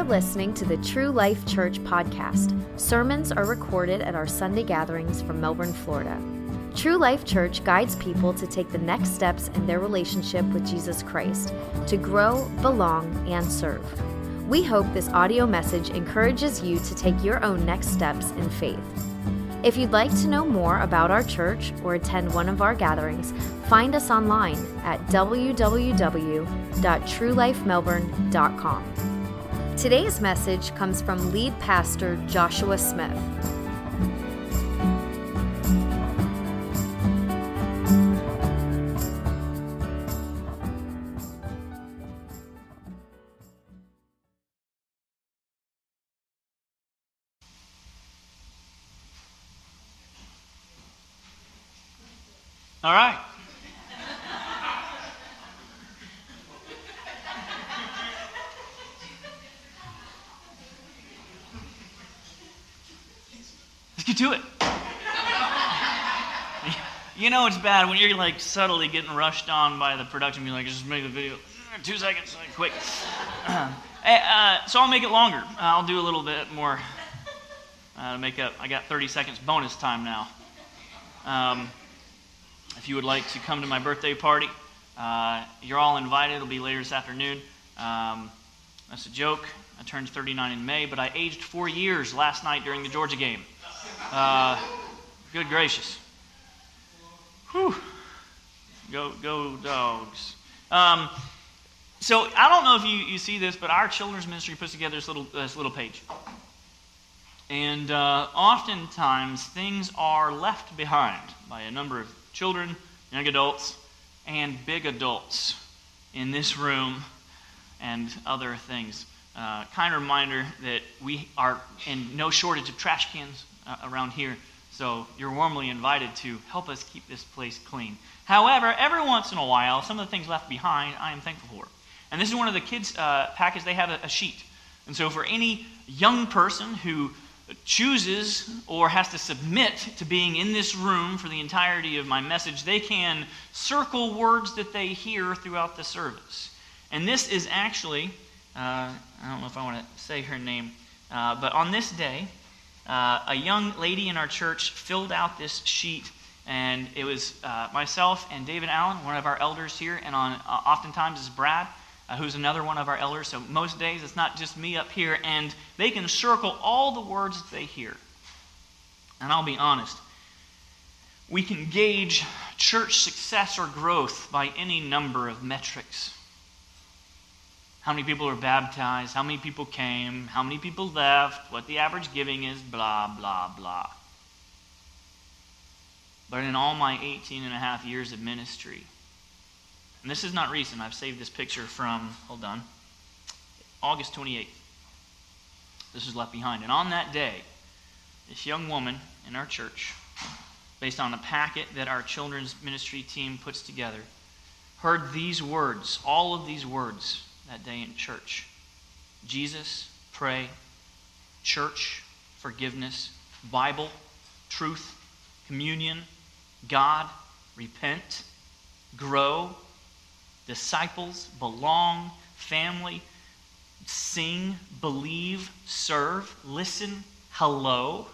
You're listening to the True Life Church podcast. Sermons are recorded at our Sunday gatherings from Melbourne, Florida. True Life Church guides people to take the next steps in their relationship with Jesus Christ, to grow, belong, and serve. We hope this audio message encourages you to take your own next steps in faith. If you'd like to know more about our church or attend one of our gatherings, find us online at www.truelifemelbourne.com. Today's message comes from lead pastor Joshua Smith. All right. Let's get to it. You know it's bad when you're like subtly getting rushed on by the production. Be like, just make the video two seconds, like, quick. Hey, uh, so I'll make it longer. I'll do a little bit more uh, to make up. I got 30 seconds bonus time now. Um, if you would like to come to my birthday party, uh, you're all invited. It'll be later this afternoon. Um, that's a joke. I turned 39 in May, but I aged four years last night during the Georgia game. Uh, good gracious. Whew. Go, go dogs. Um, so I don't know if you, you see this, but our children's ministry puts together this little, this little page. And uh, oftentimes things are left behind by a number of children, young adults, and big adults in this room and other things. Uh, kind reminder that we are in no shortage of trash cans uh, around here, so you're warmly invited to help us keep this place clean. However, every once in a while, some of the things left behind I am thankful for. And this is one of the kids' uh, package, they have a, a sheet. And so for any young person who chooses or has to submit to being in this room for the entirety of my message, they can circle words that they hear throughout the service. And this is actually, uh, I don't know if I want to say her name, uh, but on this day, uh, a young lady in our church filled out this sheet. And it was uh, myself and David Allen, one of our elders here, and on uh, oftentimes is Brad uh, who's another one of our elders. So most days it's not just me up here, and they can circle all the words that they hear. And I'll be honest, we can gauge church success or growth by any number of metrics. How many people were baptized? How many people came? How many people left? What the average giving is? Blah, blah, blah. But in all my 18 and a half years of ministry, and this is not recent. I've saved this picture from, hold on, August 28th. This is left behind. And on that day, this young woman in our church, based on a packet that our children's ministry team puts together, heard these words, all of these words that day in church. Jesus, pray, church, forgiveness, Bible, truth, communion, God, repent, grow, disciples, belong, family, sing, believe, serve, listen, hello,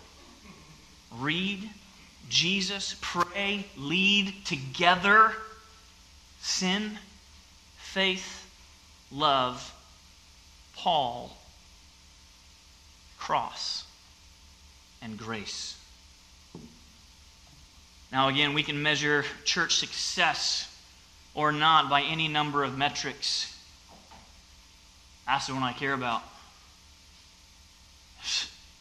read, Jesus, pray, lead, together, sin, faith, love, Paul, cross, and grace. Now, again, we can measure church success or not by any number of metrics. That's the one I care about.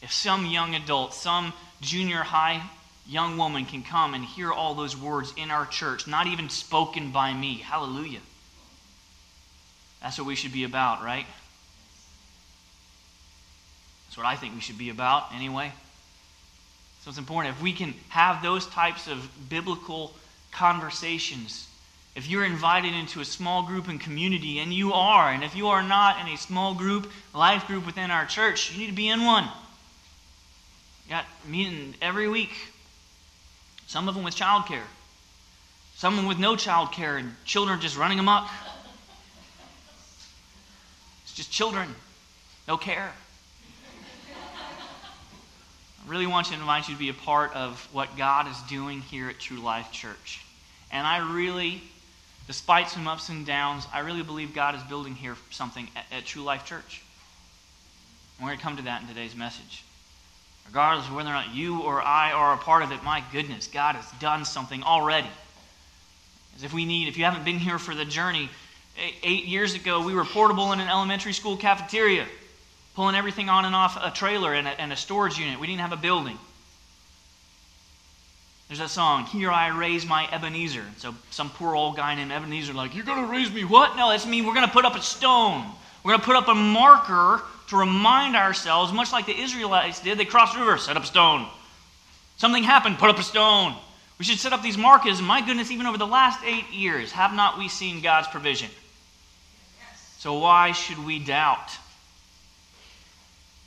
If some young adult, some junior high young woman can come and hear all those words in our church, not even spoken by me, hallelujah. That's what we should be about, right? That's what I think we should be about, anyway. So it's important. If we can have those types of biblical conversations, if you're invited into a small group and community, and you are, and if you are not in a small group, life group within our church, you need to be in one. You got meeting every week. Some of them with childcare. Some of them with no childcare, and children just running amok. Just children. They'll care. I really want to invite you to be a part of what God is doing here at True Life Church. And I really, despite some ups and downs, I really believe God is building here something at, at True Life Church. And we're going to come to that in today's message. Regardless of whether or not you or I are a part of it, my goodness, God has done something already. As if we need, if you haven't been here for the journey, eight years ago, we were portable in an elementary school cafeteria pulling everything on and off a trailer and a, and a storage unit. We didn't have a building. There's that song, Here I Raise My Ebenezer. So some poor old guy named Ebenezer, like, You're going to raise me what? No, that's me. we're going to put up a stone. We're going to put up a marker to remind ourselves, much like the Israelites did. They crossed the river, set up a stone. Something happened, put up a stone. We should set up these markers. My goodness, even over the last eight years, have not we seen God's provision? So why should we doubt?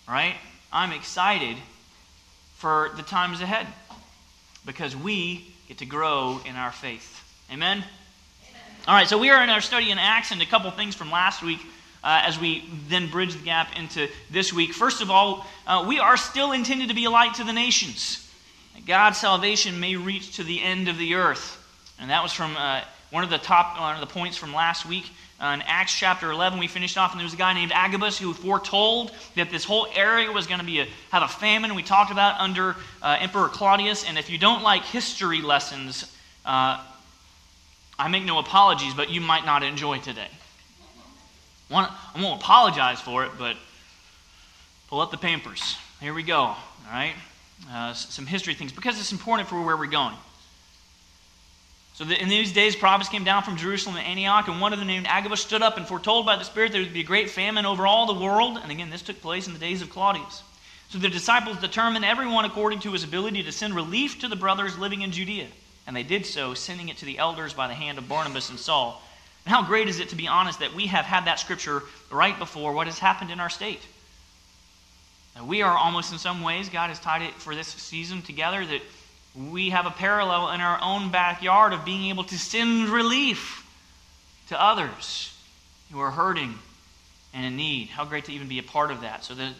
right? I'm excited for the times ahead because we get to grow in our faith. Amen? Amen. All right, so we are in our study in Acts and a couple things from last week. Uh, as we then bridge the gap into this week. First of all, uh, we are still intended to be a light to the nations. God's salvation may reach to the end of the earth. And that was from uh, one of the top one of the points from last week. Uh, in Acts chapter 11, we finished off, and there was a guy named Agabus who foretold that this whole area was going to be a, have a famine. We talked about under uh, Emperor Claudius. And if you don't like history lessons, uh, I make no apologies, but you might not enjoy today. I won't apologize for it, but pull up the Pampers. Here we go. All right, uh, some history things because it's important for where we're going. So in these days, prophets came down from Jerusalem to Antioch, and one of them, named Agabus, stood up and foretold by the Spirit there would be a great famine over all the world. And again, this took place in the days of Claudius. So the disciples determined, everyone according to his ability, to send relief to the brothers living in Judea. And they did so, sending it to the elders by the hand of Barnabas and Saul. And how great is it, to be honest, that we have had that scripture right before what has happened in our state? we are almost in some ways, God has tied it for this season together, that we have a parallel in our own backyard of being able to send relief to others who are hurting and in need. How great to even be a part of that. So that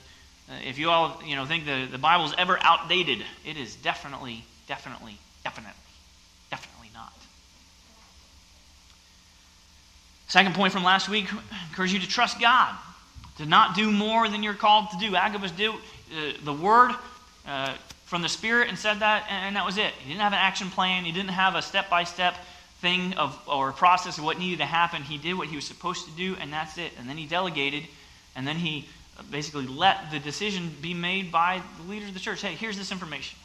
uh, if you all you know think the, the Bible is ever outdated, it is definitely, definitely, definitely, definitely not. Second point from last week, encourage you to trust God, to not do more than you're called to do. Agabus did uh, the word. Uh, from the Spirit and said that, and that was it. He didn't have an action plan. He didn't have a step by step thing of or process of what needed to happen. He did what he was supposed to do, and that's it. And then he delegated, and then he basically let the decision be made by the leaders of the church. Hey, here's this information.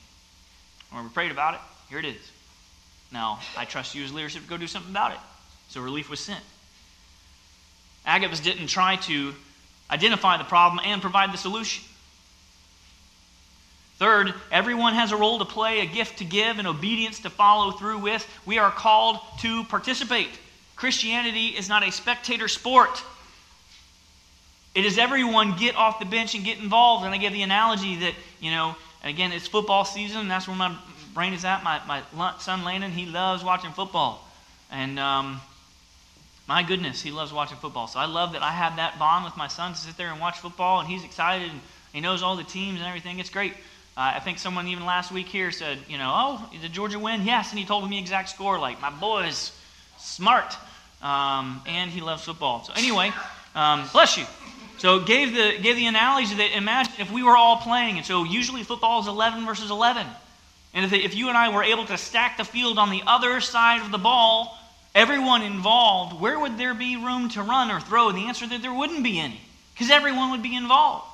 When we prayed about it, here it is. Now, I trust you as leadership to go do something about it. So relief was sent. Agabus didn't try to identify the problem and provide the solution. Third, everyone has a role to play, a gift to give, and obedience to follow through with. We are called to participate. Christianity is not a spectator sport. It is everyone get off the bench and get involved. And I give the analogy that, you know, again, it's football season. That's where my brain is at. My, my son Landon, he loves watching football. And um, my goodness, he loves watching football. So I love that I have that bond with my son to sit there and watch football. And he's excited and he knows all the teams and everything. It's great. Uh, I think someone even last week here said, you know, oh, did Georgia win? Yes. And he told me the exact score. Like, my boy is smart. Um, and he loves football. So, anyway, um, bless you. So, gave the, gave the analogy that imagine if we were all playing. And so, usually football is 11 versus 11. And if, if you and I were able to stack the field on the other side of the ball, everyone involved, where would there be room to run or throw? And the answer that there wouldn't be any, because everyone would be involved.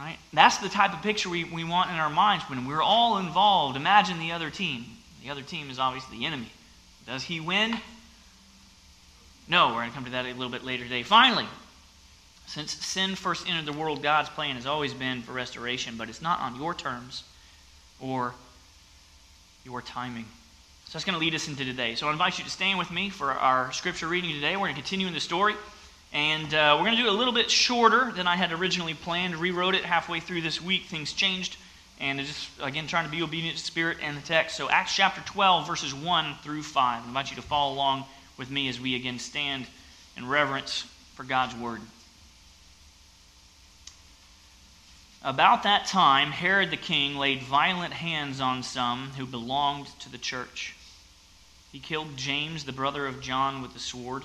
Right? That's the type of picture we, we want in our minds when we're all involved. Imagine the other team. The other team is obviously the enemy. Does he win? No, we're going to come to that a little bit later today. Finally, since sin first entered the world, God's plan has always been for restoration, but it's not on your terms or your timing. So that's going to lead us into today. So I invite you to stand with me for our scripture reading today. We're going to continue in the story. And uh, we're going to do it a little bit shorter than I had originally planned. Rewrote it halfway through this week. Things changed. And just, again, trying to be obedient to Spirit and the text. So, Acts chapter 12, verses 1 through 5. I invite you to follow along with me as we again stand in reverence for God's word. About that time, Herod the king laid violent hands on some who belonged to the church. He killed James, the brother of John, with the sword.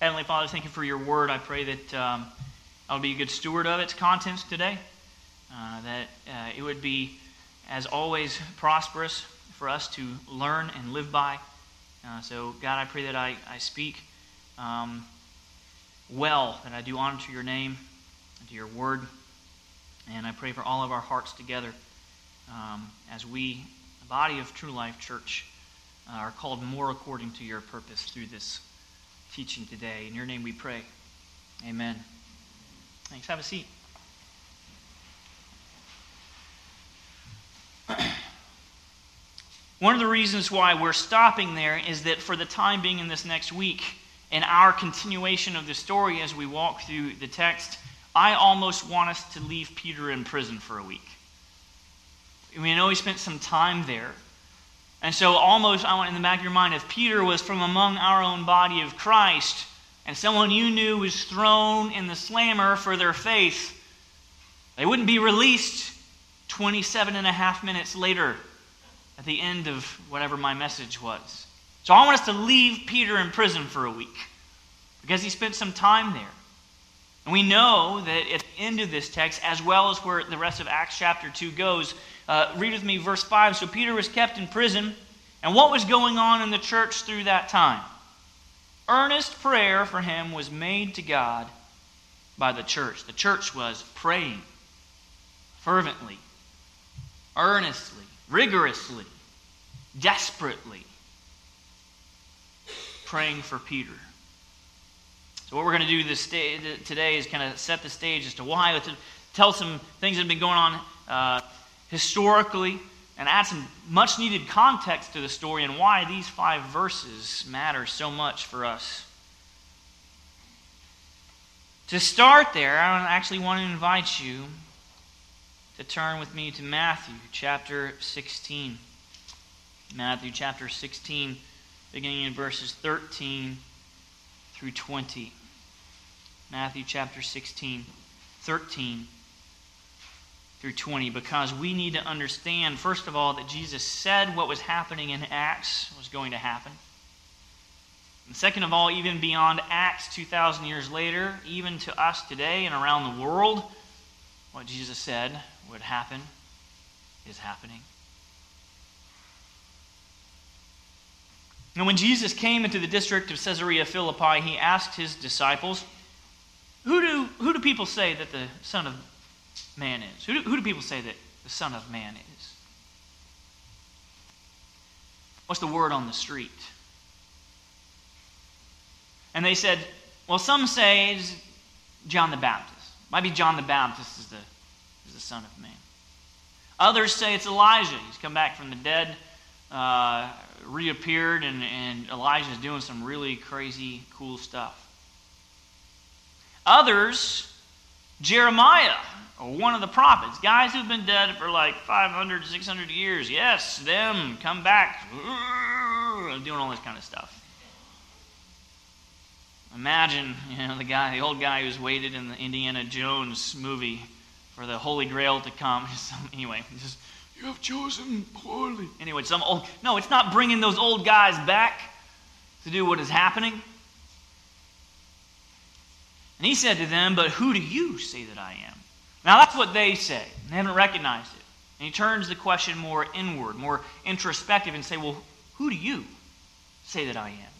Heavenly Father, thank you for your word. I pray that um, I will be a good steward of its contents today, uh, that uh, it would be, as always, prosperous for us to learn and live by. Uh, so, God, I pray that I, I speak um, well, that I do honor to your name and to your word. And I pray for all of our hearts together um, as we, the body of True Life Church, are called more according to your purpose through this teaching today. In your name we pray. Amen. Thanks. Have a seat. One of the reasons why we're stopping there is that for the time being in this next week, in our continuation of the story as we walk through the text, I almost want us to leave Peter in prison for a week. We know he spent some time there. And so, almost, I want in the back of your mind, if Peter was from among our own body of Christ and someone you knew was thrown in the slammer for their faith, they wouldn't be released 27 and a half minutes later at the end of whatever my message was. So, I want us to leave Peter in prison for a week because he spent some time there. And we know that at the end of this text, as well as where the rest of Acts chapter 2 goes, uh, read with me verse 5. So Peter was kept in prison. And what was going on in the church through that time? Earnest prayer for him was made to God by the church. The church was praying fervently, earnestly, rigorously, desperately, praying for Peter. So, what we're going to do this day, today is kind of set the stage as to why. Let's tell some things that have been going on uh, historically and add some much needed context to the story and why these five verses matter so much for us. To start there, I actually want to invite you to turn with me to Matthew chapter 16. Matthew chapter 16, beginning in verses 13 through 20. Matthew chapter 16, 13 through 20, because we need to understand, first of all, that Jesus said what was happening in Acts was going to happen. And second of all, even beyond Acts 2,000 years later, even to us today and around the world, what Jesus said would happen is happening. And when Jesus came into the district of Caesarea Philippi, he asked his disciples, who do, who do people say that the Son of Man is? Who do, who do people say that the Son of Man is? What's the word on the street? And they said, well, some say it's John the Baptist. Might be John the Baptist is the, is the Son of Man. Others say it's Elijah. He's come back from the dead, uh, reappeared, and, and Elijah's doing some really crazy, cool stuff. Others, Jeremiah, one of the prophets, guys who've been dead for like 500, 600 years. Yes, them, come back, doing all this kind of stuff. Imagine, you know, the guy, the old guy who's waited in the Indiana Jones movie for the Holy Grail to come. anyway, just you have chosen poorly. Anyway, some old. No, it's not bringing those old guys back to do what is happening. And he said to them, But who do you say that I am? Now that's what they say. They haven't recognized it. And he turns the question more inward, more introspective, and say, Well, who do you say that I am?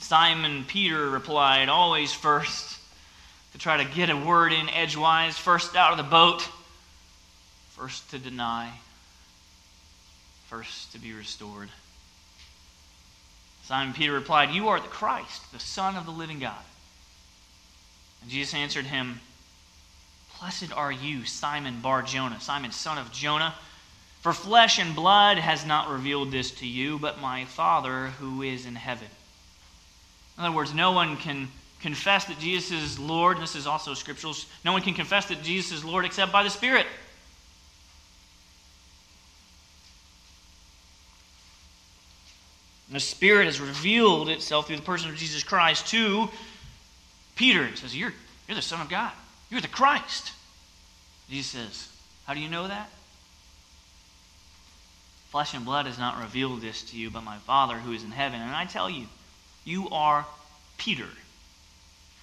Simon Peter replied, Always first, to try to get a word in edgewise, first out of the boat, first to deny, first to be restored. Simon Peter replied, You are the Christ, the Son of the living God. Jesus answered him, Blessed are you, Simon Bar Jonah, Simon, son of Jonah. For flesh and blood has not revealed this to you, but my Father who is in heaven. In other words, no one can confess that Jesus is Lord. This is also scriptural. No one can confess that Jesus is Lord except by the Spirit. And the Spirit has revealed itself through the person of Jesus Christ to Peter. He says, You're, you're the Son of God. You're the Christ. Jesus says, How do you know that? Flesh and blood has not revealed this to you, but my Father who is in heaven. And I tell you, you are Peter.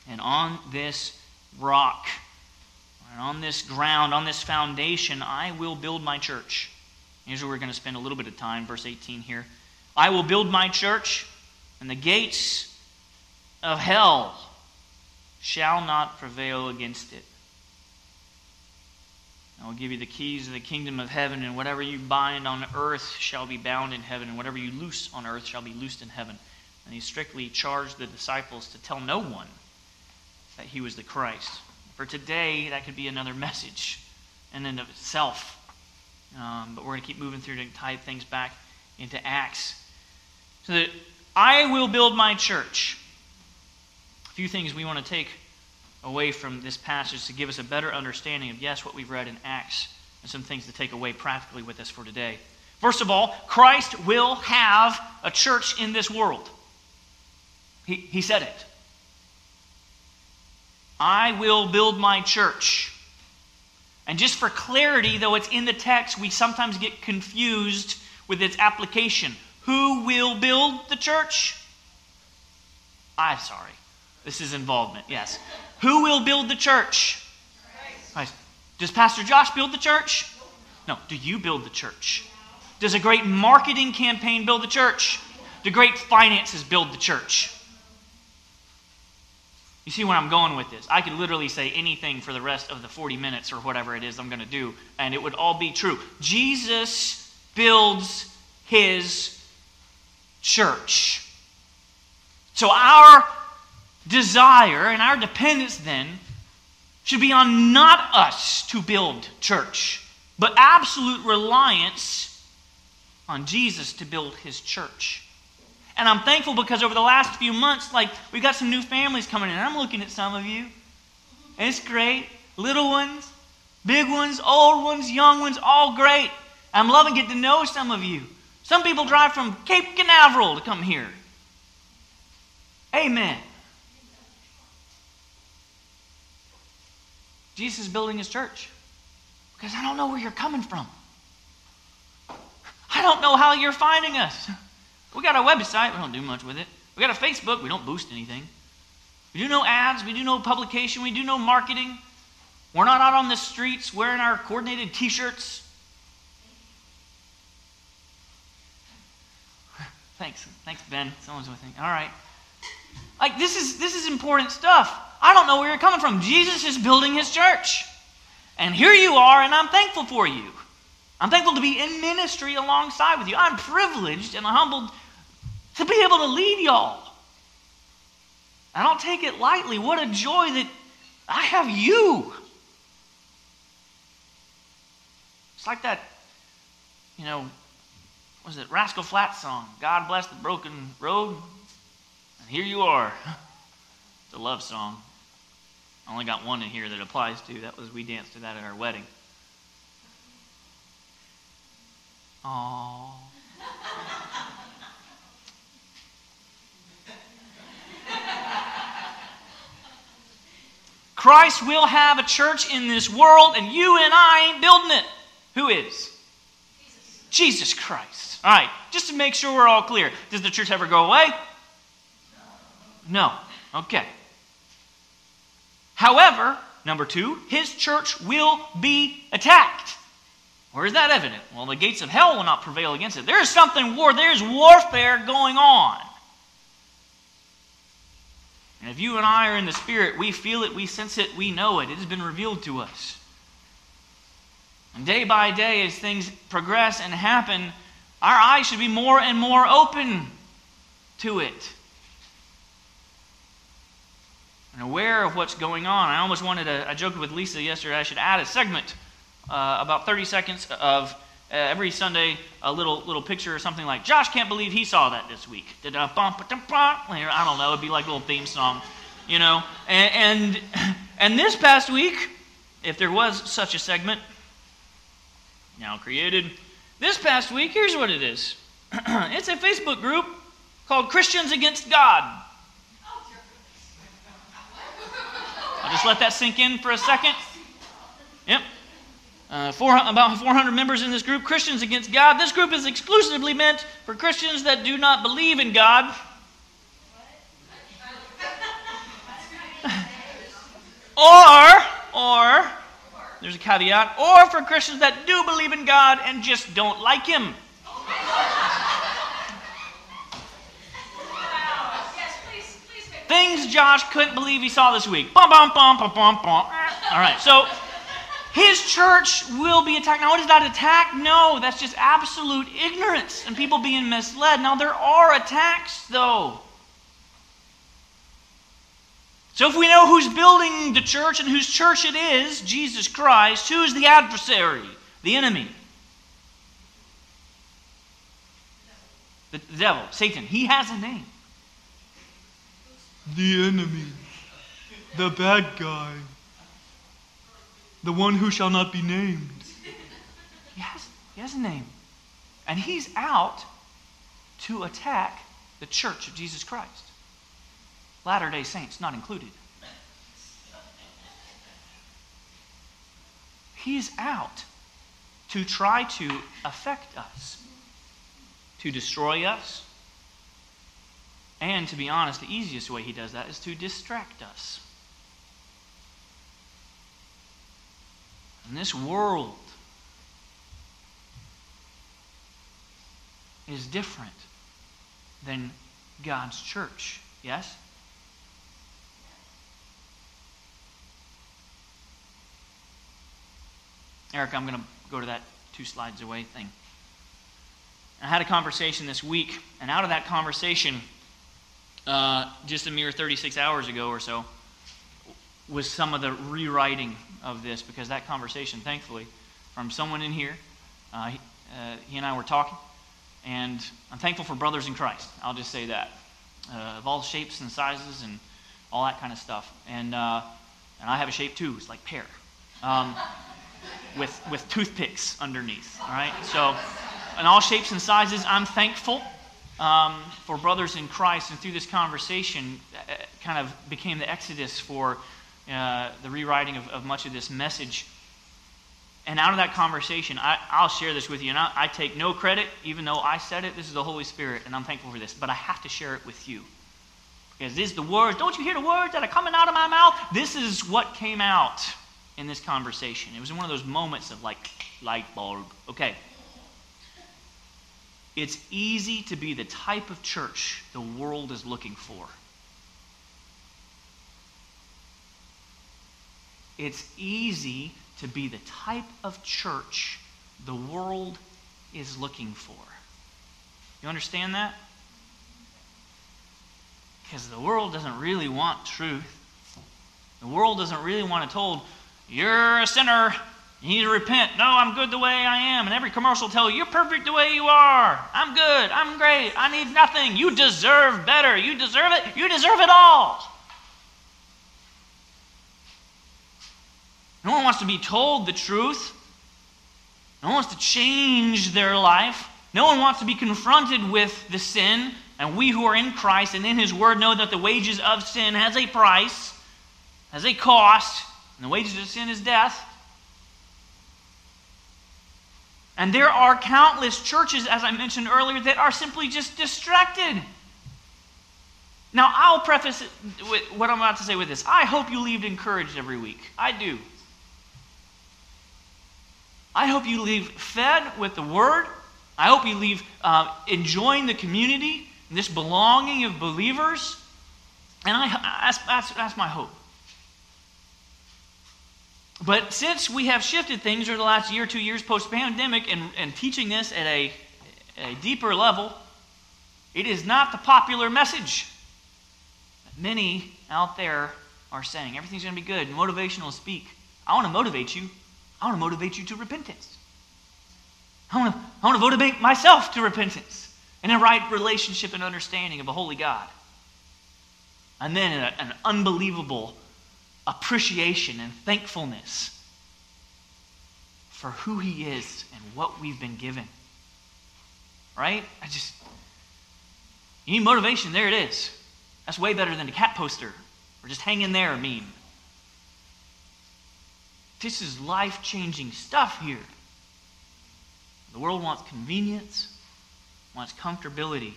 And on this rock, and on this ground, on this foundation, I will build my church. Here's where we're going to spend a little bit of time, verse 18 here. I will build my church, and the gates of hell shall not prevail against it. I will give you the keys of the kingdom of heaven, and whatever you bind on earth shall be bound in heaven, and whatever you loose on earth shall be loosed in heaven. And he strictly charged the disciples to tell no one that he was the Christ. For today, that could be another message in and of itself. Um, but we're going to keep moving through to tie things back into Acts. So that I will build my church. Few things we want to take away from this passage to give us a better understanding of, yes, what we've read in Acts, and some things to take away practically with us for today. First of all, Christ will have a church in this world. He, he said it. I will build my church. And just for clarity, though it's in the text, we sometimes get confused with its application. Who will build the church? I'm sorry. This is involvement, yes. Who will build the church? Right. Does Pastor Josh build the church? No. Do you build the church? Does a great marketing campaign build the church? Do great finances build the church? You see where I'm going with this? I could literally say anything for the rest of the 40 minutes or whatever it is I'm going to do, and it would all be true. Jesus builds his church. So our desire and our dependence then should be on not us to build church, but absolute reliance on Jesus to build his church. And I'm thankful because over the last few months, like, we've got some new families coming in. I'm looking at some of you. And it's great. Little ones, big ones, old ones, young ones, all great. I'm loving getting to know some of you. Some people drive from Cape Canaveral to come here. Amen. Jesus is building his church because I don't know where you're coming from. I don't know how you're finding us. We got a website, we don't do much with it. We got a Facebook, we don't boost anything. We do no ads, we do no publication, we do no marketing. We're not out on the streets wearing our coordinated t shirts. Thanks. Thanks, Ben. Someone's with me. All right. Like this is this is important stuff. I don't know where you're coming from. Jesus is building his church. And here you are, and I'm thankful for you. I'm thankful to be in ministry alongside with you. I'm privileged and humbled to be able to lead y'all. I don't take it lightly. What a joy that I have you. It's like that, you know, was it Rascal Flatts song? God bless the broken road. And here you are. It's a love song. I only got one in here that applies to. That was we danced to that at our wedding. Aww. Christ will have a church in this world, and you and I ain't building it. Who is? Jesus, Jesus Christ. All right, just to make sure we're all clear. Does the church ever go away? No. Okay. However, number two, his church will be attacked. Where is that evident? Well, the gates of hell will not prevail against it. There is something war, there's warfare going on. And if you and I are in the Spirit, we feel it, we sense it, we know it. It has been revealed to us. And day by day, as things progress and happen, our eyes should be more and more open to it. And aware of what's going on. I almost wanted to, I joked with Lisa yesterday, I should add a segment, uh, about 30 seconds of uh, every Sunday, a little little picture or something like, Josh can't believe he saw that this week. I don't know, it'd be like a little theme song, you know. And, and, and this past week, if there was such a segment, now created, this past week, here's what it is it's a Facebook group called Christians Against God. Just let that sink in for a second. Yep. Uh, four, about 400 members in this group, Christians Against God. This group is exclusively meant for Christians that do not believe in God. or, or, there's a caveat, or for Christians that do believe in God and just don't like Him. Things Josh couldn't believe he saw this week. Bum, bum, bum, bum, bum, bum. All right, so his church will be attacked. Now, what is that attack? No, that's just absolute ignorance and people being misled. Now, there are attacks, though. So, if we know who's building the church and whose church it is, Jesus Christ, who's the adversary, the enemy? The devil, Satan. He has a name the enemy, the bad guy, the one who shall not be named. He he has a name. And he's out to attack the church of Jesus Christ. Latter day Saints not included. He's out to try to affect us, to destroy us, and to be honest, the easiest way he does that is to distract us. And this world is different than God's church. Yes? Eric, I'm going to go to that two slides away thing. I had a conversation this week, and out of that conversation, uh, just a mere 36 hours ago or so was some of the rewriting of this because that conversation, thankfully, from someone in here, uh, he, uh, he, and I were talking, and I'm thankful for brothers in Christ. I'll just say that. Uh, of all shapes and sizes and all that kind of stuff. And, uh, and I have a shape too, it's like pear. Um, with, with toothpicks underneath, all right? So, in all shapes and sizes, I'm thankful um, for brothers in Christ, and through this conversation, uh, kind of became the exodus for uh, the rewriting of, of, much of this message. And out of that conversation, I, will share this with you, and I, I, take no credit, even though I said it. This is the Holy Spirit, and I'm thankful for this. But I have to share it with you. Because this is the words, don't you hear the words that are coming out of my mouth? This is what came out in this conversation. It was one of those moments of like, light bulb. Okay, it's easy to be the type of church the world is looking for. It's easy to be the type of church the world is looking for. You understand that? Because the world doesn't really want truth. The world doesn't really want to told, you're a sinner, you need to repent. No, I'm good the way I am. And every commercial will tell you, you're perfect the way you are. I'm good. I'm great. I need nothing. You deserve better. You deserve it. You deserve it all. No one wants to be told the truth. No one wants to change their life. No one wants to be confronted with the sin. And we who are in Christ and in His Word know that the wages of sin has a price, has a cost, and the wages of sin is death. And there are countless churches, as I mentioned earlier, that are simply just distracted. Now, I'll preface what I'm about to say with this. I hope you leave encouraged every week. I do. I hope you leave fed with the Word. I hope you leave uh, enjoying the community, this belonging of believers. And I, that's, that's, that's my hope. But since we have shifted things over the last year, two years post pandemic, and, and teaching this at a, a deeper level, it is not the popular message that many out there are saying. Everything's going to be good. Motivational speak. I want to motivate you. I want to motivate you to repentance. I want to, I want to motivate myself to repentance and a right relationship and understanding of a holy God. And then an, an unbelievable appreciation and thankfulness for who He is and what we've been given. Right? I just, you need motivation, there it is. That's way better than a cat poster or just hang in there meme. This is life changing stuff here. The world wants convenience, wants comfortability,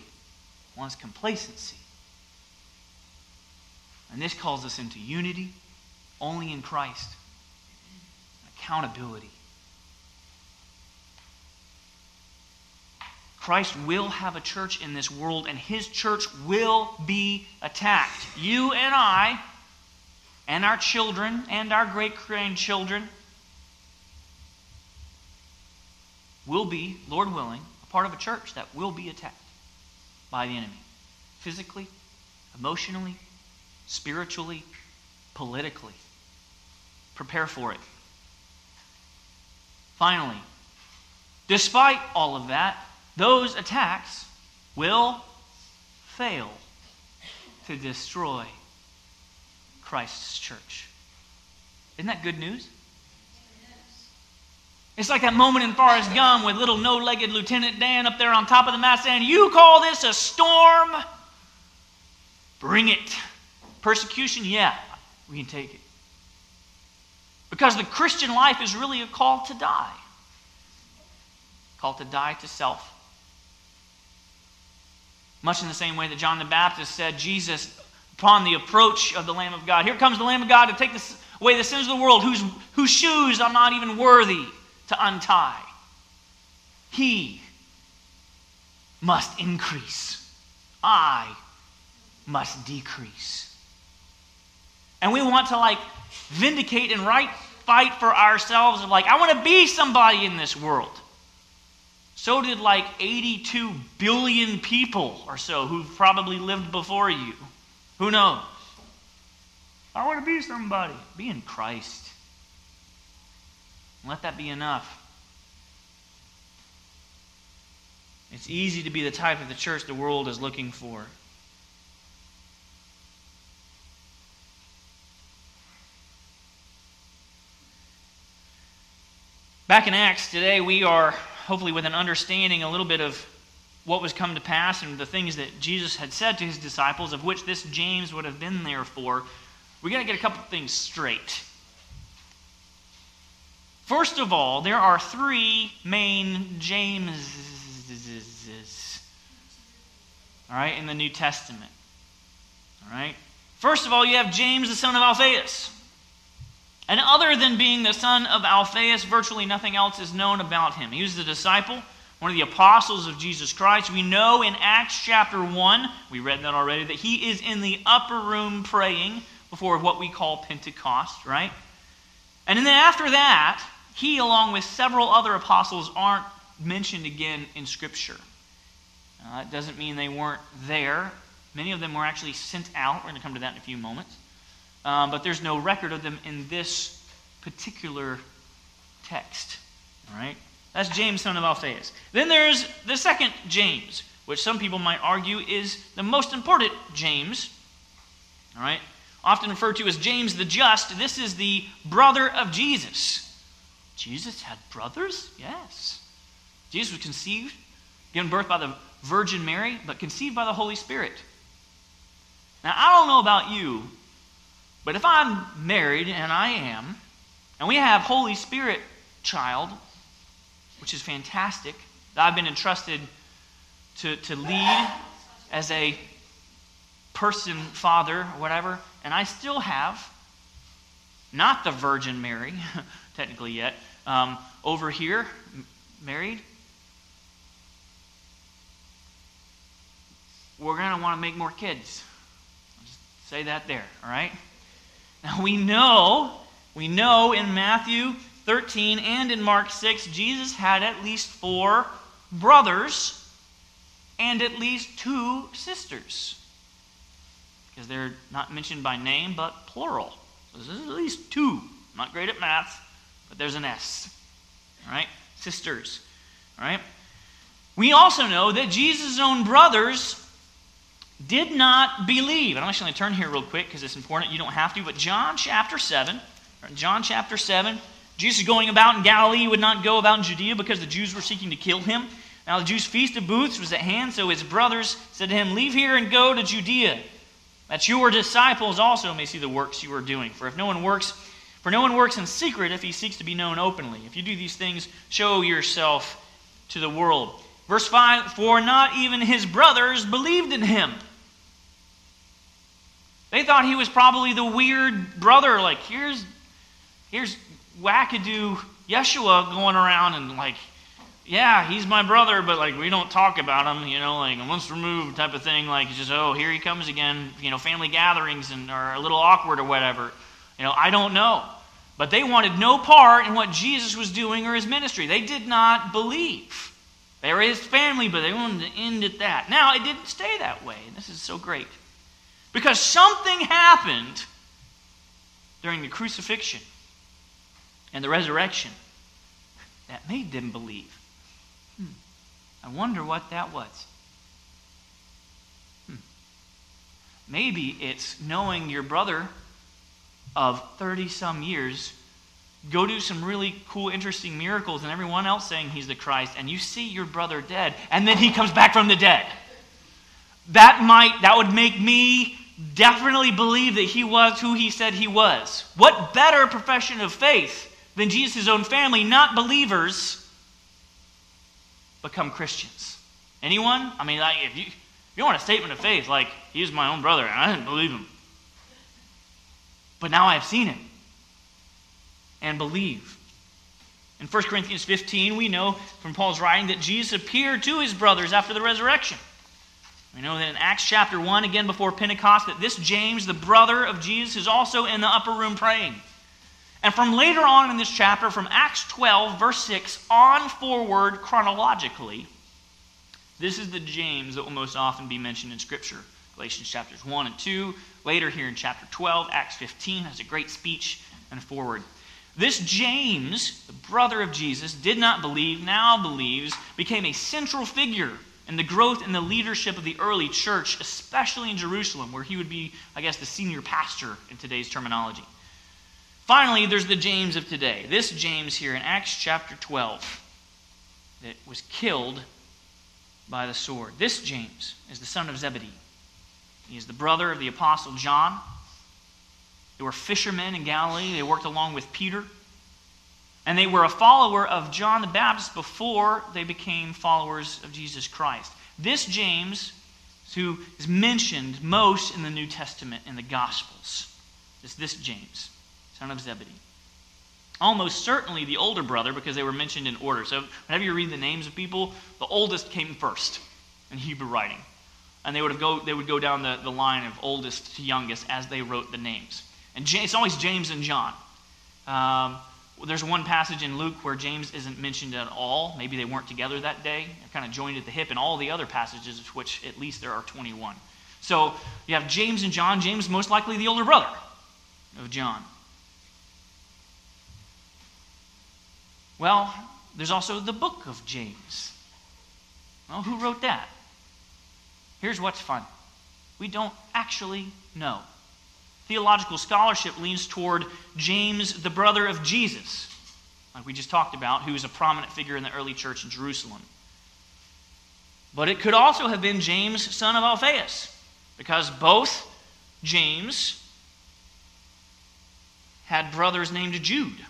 wants complacency. And this calls us into unity only in Christ, accountability. Christ will have a church in this world, and his church will be attacked. You and I, and our children, and our great grandchildren, will be, Lord willing, a part of a church that will be attacked by the enemy. Physically, emotionally, spiritually, politically. Prepare for it. Finally, despite all of that, those attacks will fail to destroy Christ's church. Isn't that good news? It's like that moment in Forrest Gump with little no legged Lieutenant Dan up there on top of the mast saying, You call this a storm? Bring it. Persecution? Yeah, we can take it. Because the Christian life is really a call to die. Call to die to self. Much in the same way that John the Baptist said, Jesus, upon the approach of the Lamb of God, here comes the Lamb of God to take away the sins of the world, whose, whose shoes I'm not even worthy to untie. He must increase. I must decrease. And we want to like vindicate and right fight for ourselves of like, I want to be somebody in this world. So did like 82 billion people or so who've probably lived before you. Who knows? I want to be somebody. Be in Christ. Let that be enough. It's easy to be the type of the church the world is looking for. Back in Acts today, we are hopefully with an understanding a little bit of what was come to pass and the things that Jesus had said to his disciples, of which this James would have been there for. we got to get a couple things straight. First of all, there are three main Jameses, all right, in the New Testament. All right? First of all, you have James, the son of Alphaeus. And other than being the son of Alphaeus, virtually nothing else is known about him. He was the disciple, one of the apostles of Jesus Christ. We know in Acts chapter 1, we read that already, that he is in the upper room praying before what we call Pentecost, right? And then after that, he, along with several other apostles, aren't mentioned again in Scripture. It doesn't mean they weren't there. Many of them were actually sent out. We're going to come to that in a few moments um, but there's no record of them in this particular text. All right? That's James, son of Alphaeus. Then there's the second James, which some people might argue is the most important James. All right? Often referred to as James the Just. This is the brother of Jesus. Jesus had brothers? Yes. Jesus was conceived, given birth by the Virgin Mary, but conceived by the Holy Spirit. Now, I don't know about you, but if I'm married, and I am, and we have Holy Spirit child, which is fantastic, that I've been entrusted to, to lead as a person, father, whatever, and I still have not the Virgin Mary, technically yet, um, over here, m- married. We're going to want to make more kids. I'll just say that there, all right? Now we know, we know in Matthew 13 and in Mark 6, Jesus had at least four brothers and at least two sisters. because they're not mentioned by name, but plural. So this is at least two. I'm not great at math, but there's an S. All right? Sisters. All right? We also know that Jesus' own brothers did not believe. And I'm actually going to turn here real quick because it's important. You don't have to. But John chapter 7, John chapter 7, Jesus going about in Galilee would not go about in Judea because the Jews were seeking to kill him. Now the Jews' feast of booths was at hand, so his brothers said to him, Leave here and go to Judea, that your disciples also may see the works you are doing. For if no one works, for no one works in secret if he seeks to be known openly. If you do these things, show yourself to the world. Verse 5 For not even his brothers believed in him. They thought he was probably the weird brother. Like, here's, here's wackadoo Yeshua going around and, like, yeah, he's my brother, but, like, we don't talk about him, you know, like, once removed type of thing. Like, just, oh, here he comes again. You know, family gatherings and are a little awkward or whatever. You know, I don't know. But they wanted no part in what Jesus was doing or his ministry. They did not believe. They were his family, but they wanted to end at that. Now, it didn't stay that way, this is so great. Because something happened during the crucifixion and the resurrection that made them believe. Hmm. I wonder what that was. Hmm. Maybe it's knowing your brother of 30 some years go do some really cool, interesting miracles, and everyone else saying he's the Christ, and you see your brother dead, and then he comes back from the dead. That might, that would make me definitely believe that he was who he said he was. What better profession of faith than Jesus' own family, not believers, become Christians? Anyone? I mean, like, if you, if you want a statement of faith, like, he he's my own brother, and I didn't believe him. But now I've seen him and believe. In 1 Corinthians 15, we know from Paul's writing that Jesus appeared to his brothers after the resurrection. We know that in Acts chapter 1, again before Pentecost, that this James, the brother of Jesus, is also in the upper room praying. And from later on in this chapter, from Acts 12, verse 6, on forward chronologically, this is the James that will most often be mentioned in Scripture. Galatians chapters 1 and 2. Later, here in chapter 12, Acts 15 has a great speech and forward. This James, the brother of Jesus, did not believe, now believes, became a central figure in the growth and the leadership of the early church, especially in Jerusalem, where he would be, I guess, the senior pastor in today's terminology. Finally, there's the James of today. This James here in Acts chapter 12 that was killed by the sword. This James is the son of Zebedee. He is the brother of the apostle John. They were fishermen in Galilee. They worked along with Peter. And they were a follower of John the Baptist before they became followers of Jesus Christ. This James, who is mentioned most in the New Testament in the Gospels, is this James, son of Zebedee. Almost certainly the older brother because they were mentioned in order. So whenever you read the names of people, the oldest came first in Hebrew writing. And they would, go, they would go down the, the line of oldest to youngest as they wrote the names. And James, it's always James and John. Um, there's one passage in Luke where James isn't mentioned at all. Maybe they weren't together that day. They're kind of joined at the hip. And all the other passages, of which at least there are 21. So you have James and John. James, most likely the older brother of John. Well, there's also the book of James. Well, who wrote that? Here's what's fun we don't actually know. Theological scholarship leans toward James, the brother of Jesus, like we just talked about, who was a prominent figure in the early church in Jerusalem. But it could also have been James, son of Alphaeus, because both James had brothers named Jude.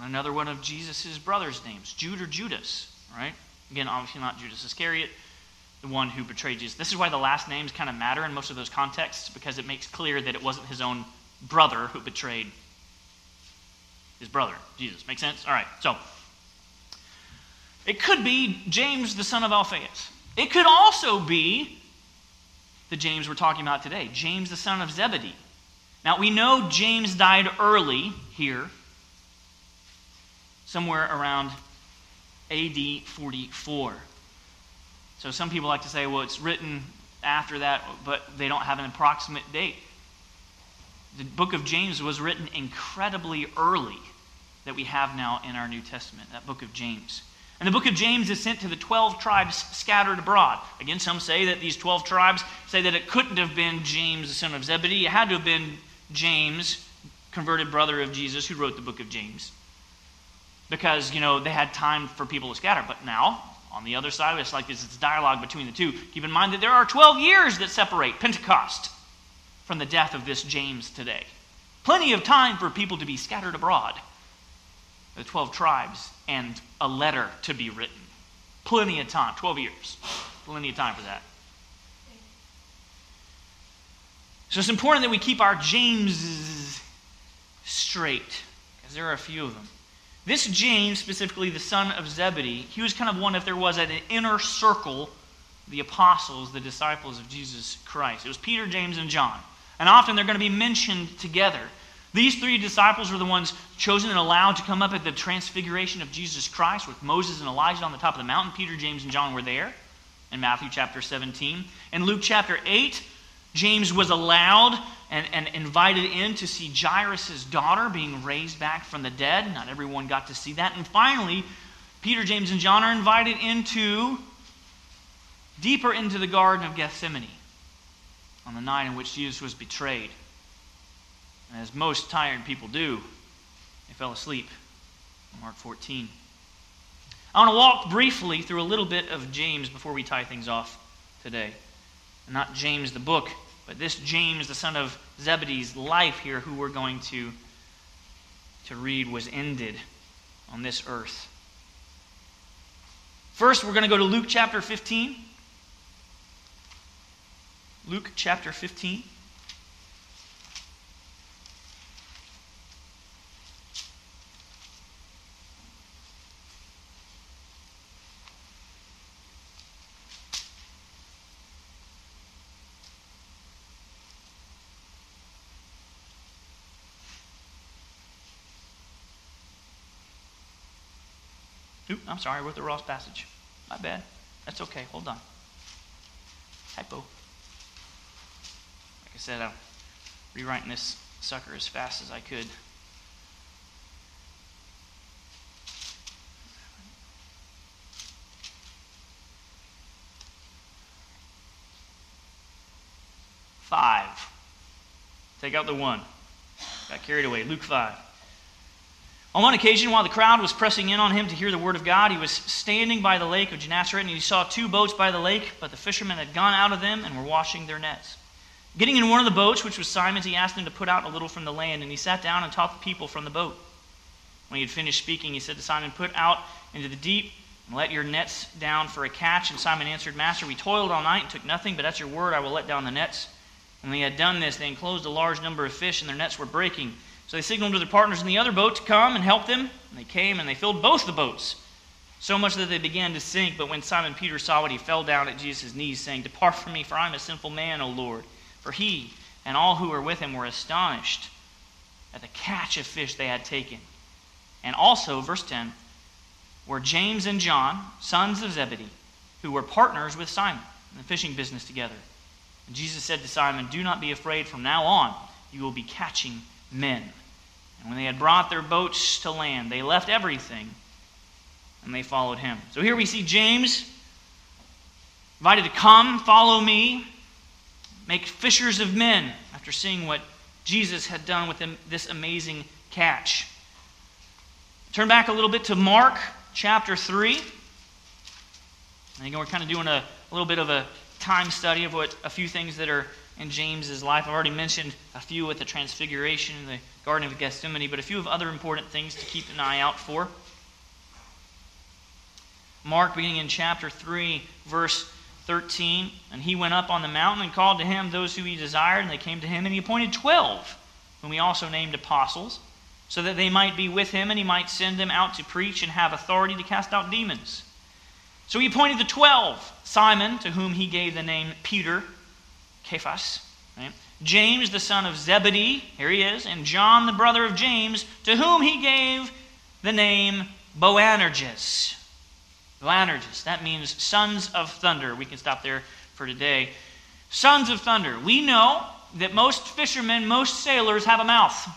Another one of Jesus' brothers' names, Jude or Judas, right? Again, obviously not Judas Iscariot, the one who betrayed Jesus. This is why the last names kind of matter in most of those contexts, because it makes clear that it wasn't his own brother who betrayed his brother, Jesus. Make sense? All right, so it could be James, the son of Alphaeus. It could also be the James we're talking about today, James, the son of Zebedee. Now, we know James died early here, somewhere around AD 44. So some people like to say, well, it's written after that, but they don't have an approximate date. The book of James was written incredibly early that we have now in our New Testament, that book of James. And the book of James is sent to the 12 tribes scattered abroad. Again, some say that these 12 tribes say that it couldn't have been James, the son of Zebedee. It had to have been James, converted brother of Jesus, who wrote the book of James. Because, you know, they had time for people to scatter. But now, on the other side, it's like this it's dialogue between the two. Keep in mind that there are 12 years that separate Pentecost from the death of this James today. Plenty of time for people to be scattered abroad. The 12 tribes and a letter to be written. Plenty of time. 12 years. Plenty of time for that. So it's important that we keep our Jameses straight, because there are a few of them. This James, specifically the son of Zebedee, he was kind of one, if there was, an inner circle, the apostles, the disciples of Jesus Christ. It was Peter, James, and John. And often they're going to be mentioned together. These three disciples were the ones chosen and allowed to come up at the transfiguration of Jesus Christ with Moses and Elijah on the top of the mountain. Peter, James, and John were there in Matthew chapter 17. In Luke chapter 8, James was allowed and, and invited in to see Jairus' daughter being raised back from the dead. Not everyone got to see that. And finally, Peter, James, and John are invited into deeper into the Garden of Gethsemane on the night in which Jesus was betrayed. And as most tired people do, they fell asleep. Mark 14. I want to walk briefly through a little bit of James before we tie things off today. Not James the book, but this James, the son of Zebedee's life here, who we're going to, to read, was ended on this earth. First, we're going to go to Luke chapter 15. Luke chapter 15. I'm sorry, I wrote the Ross passage. My bad. That's okay. Hold on. Typo. Like I said, I'm rewriting this sucker as fast as I could. Five. Take out the one. Got carried away. Luke 5. On one occasion, while the crowd was pressing in on him to hear the word of God, he was standing by the lake of Gennesaret, and he saw two boats by the lake, but the fishermen had gone out of them and were washing their nets. Getting in one of the boats, which was Simon's, he asked him to put out a little from the land, and he sat down and taught the people from the boat. When he had finished speaking, he said to Simon, Put out into the deep and let your nets down for a catch. And Simon answered, Master, we toiled all night and took nothing, but at your word I will let down the nets. When they had done this, they enclosed a large number of fish, and their nets were breaking. So they signaled to their partners in the other boat to come and help them. And they came and they filled both the boats, so much that they began to sink. But when Simon Peter saw it, he fell down at Jesus' knees, saying, Depart from me, for I am a sinful man, O Lord. For he and all who were with him were astonished at the catch of fish they had taken. And also, verse 10, were James and John, sons of Zebedee, who were partners with Simon in the fishing business together. And Jesus said to Simon, Do not be afraid. From now on, you will be catching men. And when they had brought their boats to land, they left everything and they followed him. So here we see James invited to come, follow me, make fishers of men after seeing what Jesus had done with this amazing catch. Turn back a little bit to Mark chapter 3. And again, we're kind of doing a, a little bit of a time study of what a few things that are in James's life. I've already mentioned a few with the transfiguration in the Garden of Gethsemane, but a few of other important things to keep an eye out for. Mark, beginning in chapter 3, verse 13, and he went up on the mountain and called to him those who he desired, and they came to him, and he appointed twelve, whom he also named apostles, so that they might be with him, and he might send them out to preach and have authority to cast out demons. So he appointed the twelve Simon, to whom he gave the name Peter Cephas? James, the son of Zebedee, here he is, and John, the brother of James, to whom he gave the name Boanerges. Boanerges, that means sons of thunder. We can stop there for today. Sons of thunder. We know that most fishermen, most sailors have a mouth.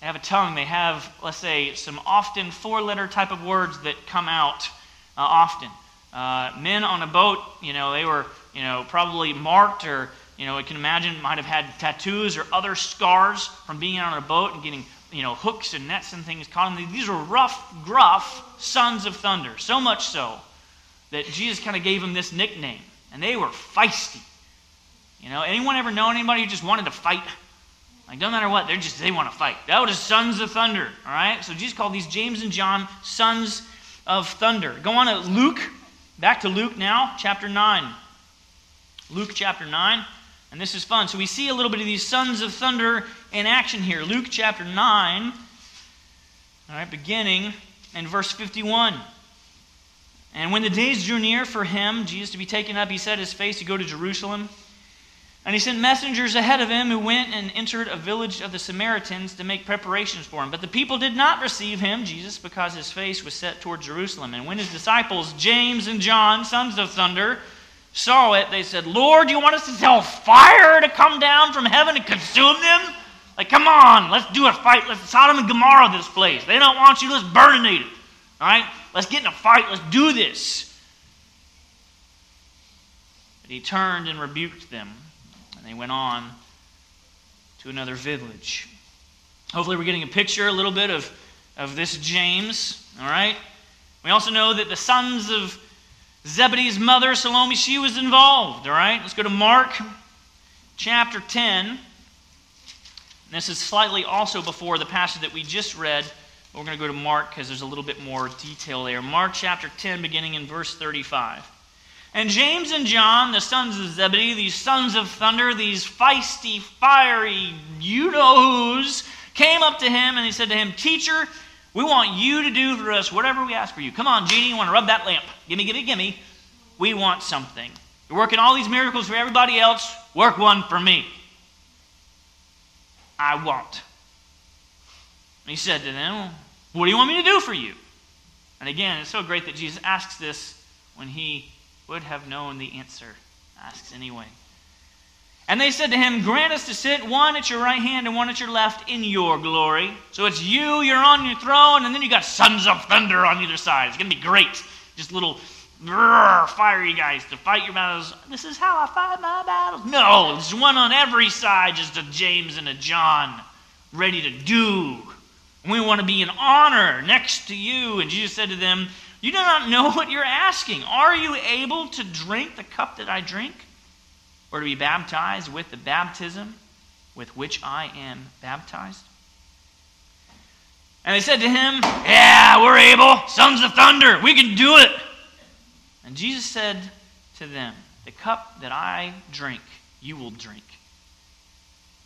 They have a tongue. They have, let's say, some often four letter type of words that come out uh, often. Uh, men on a boat, you know, they were, you know, probably marked or, you know, I can imagine might have had tattoos or other scars from being out on a boat and getting, you know, hooks and nets and things caught them. These were rough, gruff sons of thunder. So much so that Jesus kind of gave them this nickname. And they were feisty. You know, anyone ever known anybody who just wanted to fight? Like, no matter what, they're just, they want to fight. That was sons of thunder, all right? So Jesus called these James and John sons of thunder. Go on to Luke, back to Luke now, chapter 9. Luke chapter 9. And this is fun. So we see a little bit of these sons of thunder in action here. Luke chapter 9, all right, beginning in verse 51. And when the days drew near for him, Jesus, to be taken up, he set his face to go to Jerusalem. And he sent messengers ahead of him who went and entered a village of the Samaritans to make preparations for him. But the people did not receive him, Jesus, because his face was set toward Jerusalem. And when his disciples, James and John, sons of thunder, saw it, they said, Lord, you want us to tell fire to come down from heaven and consume them? Like, come on, let's do a fight. Let's Sodom and Gomorrah this place. They don't want you, let's burn it. All right? Let's get in a fight. Let's do this. But he turned and rebuked them, and they went on to another village. Hopefully, we're getting a picture a little bit of, of this James. All right? We also know that the sons of Zebedee's mother, Salome, she was involved. All right? Let's go to Mark chapter 10. This is slightly also before the passage that we just read we're going to go to Mark because there's a little bit more detail there. Mark chapter 10, beginning in verse 35. And James and John, the sons of Zebedee, these sons of thunder, these feisty, fiery, you know who's, came up to him and he said to him, Teacher, we want you to do for us whatever we ask for you. Come on, Genie, you want to rub that lamp? Gimme, gimme, gimme. We want something. You're working all these miracles for everybody else. Work one for me. I want. And he said to them, What do you want me to do for you? And again, it's so great that Jesus asks this when he would have known the answer. Asks anyway. And they said to him, Grant us to sit one at your right hand and one at your left in your glory. So it's you, you're on your throne, and then you got sons of thunder on either side. It's going to be great. Just little brrr, fiery guys to fight your battles. This is how I fight my battles. No, there's one on every side, just a James and a John, ready to do we want to be in honor next to you. And Jesus said to them, You do not know what you're asking. Are you able to drink the cup that I drink? Or to be baptized with the baptism with which I am baptized? And they said to him, Yeah, we're able. Sons of thunder, we can do it. And Jesus said to them, The cup that I drink, you will drink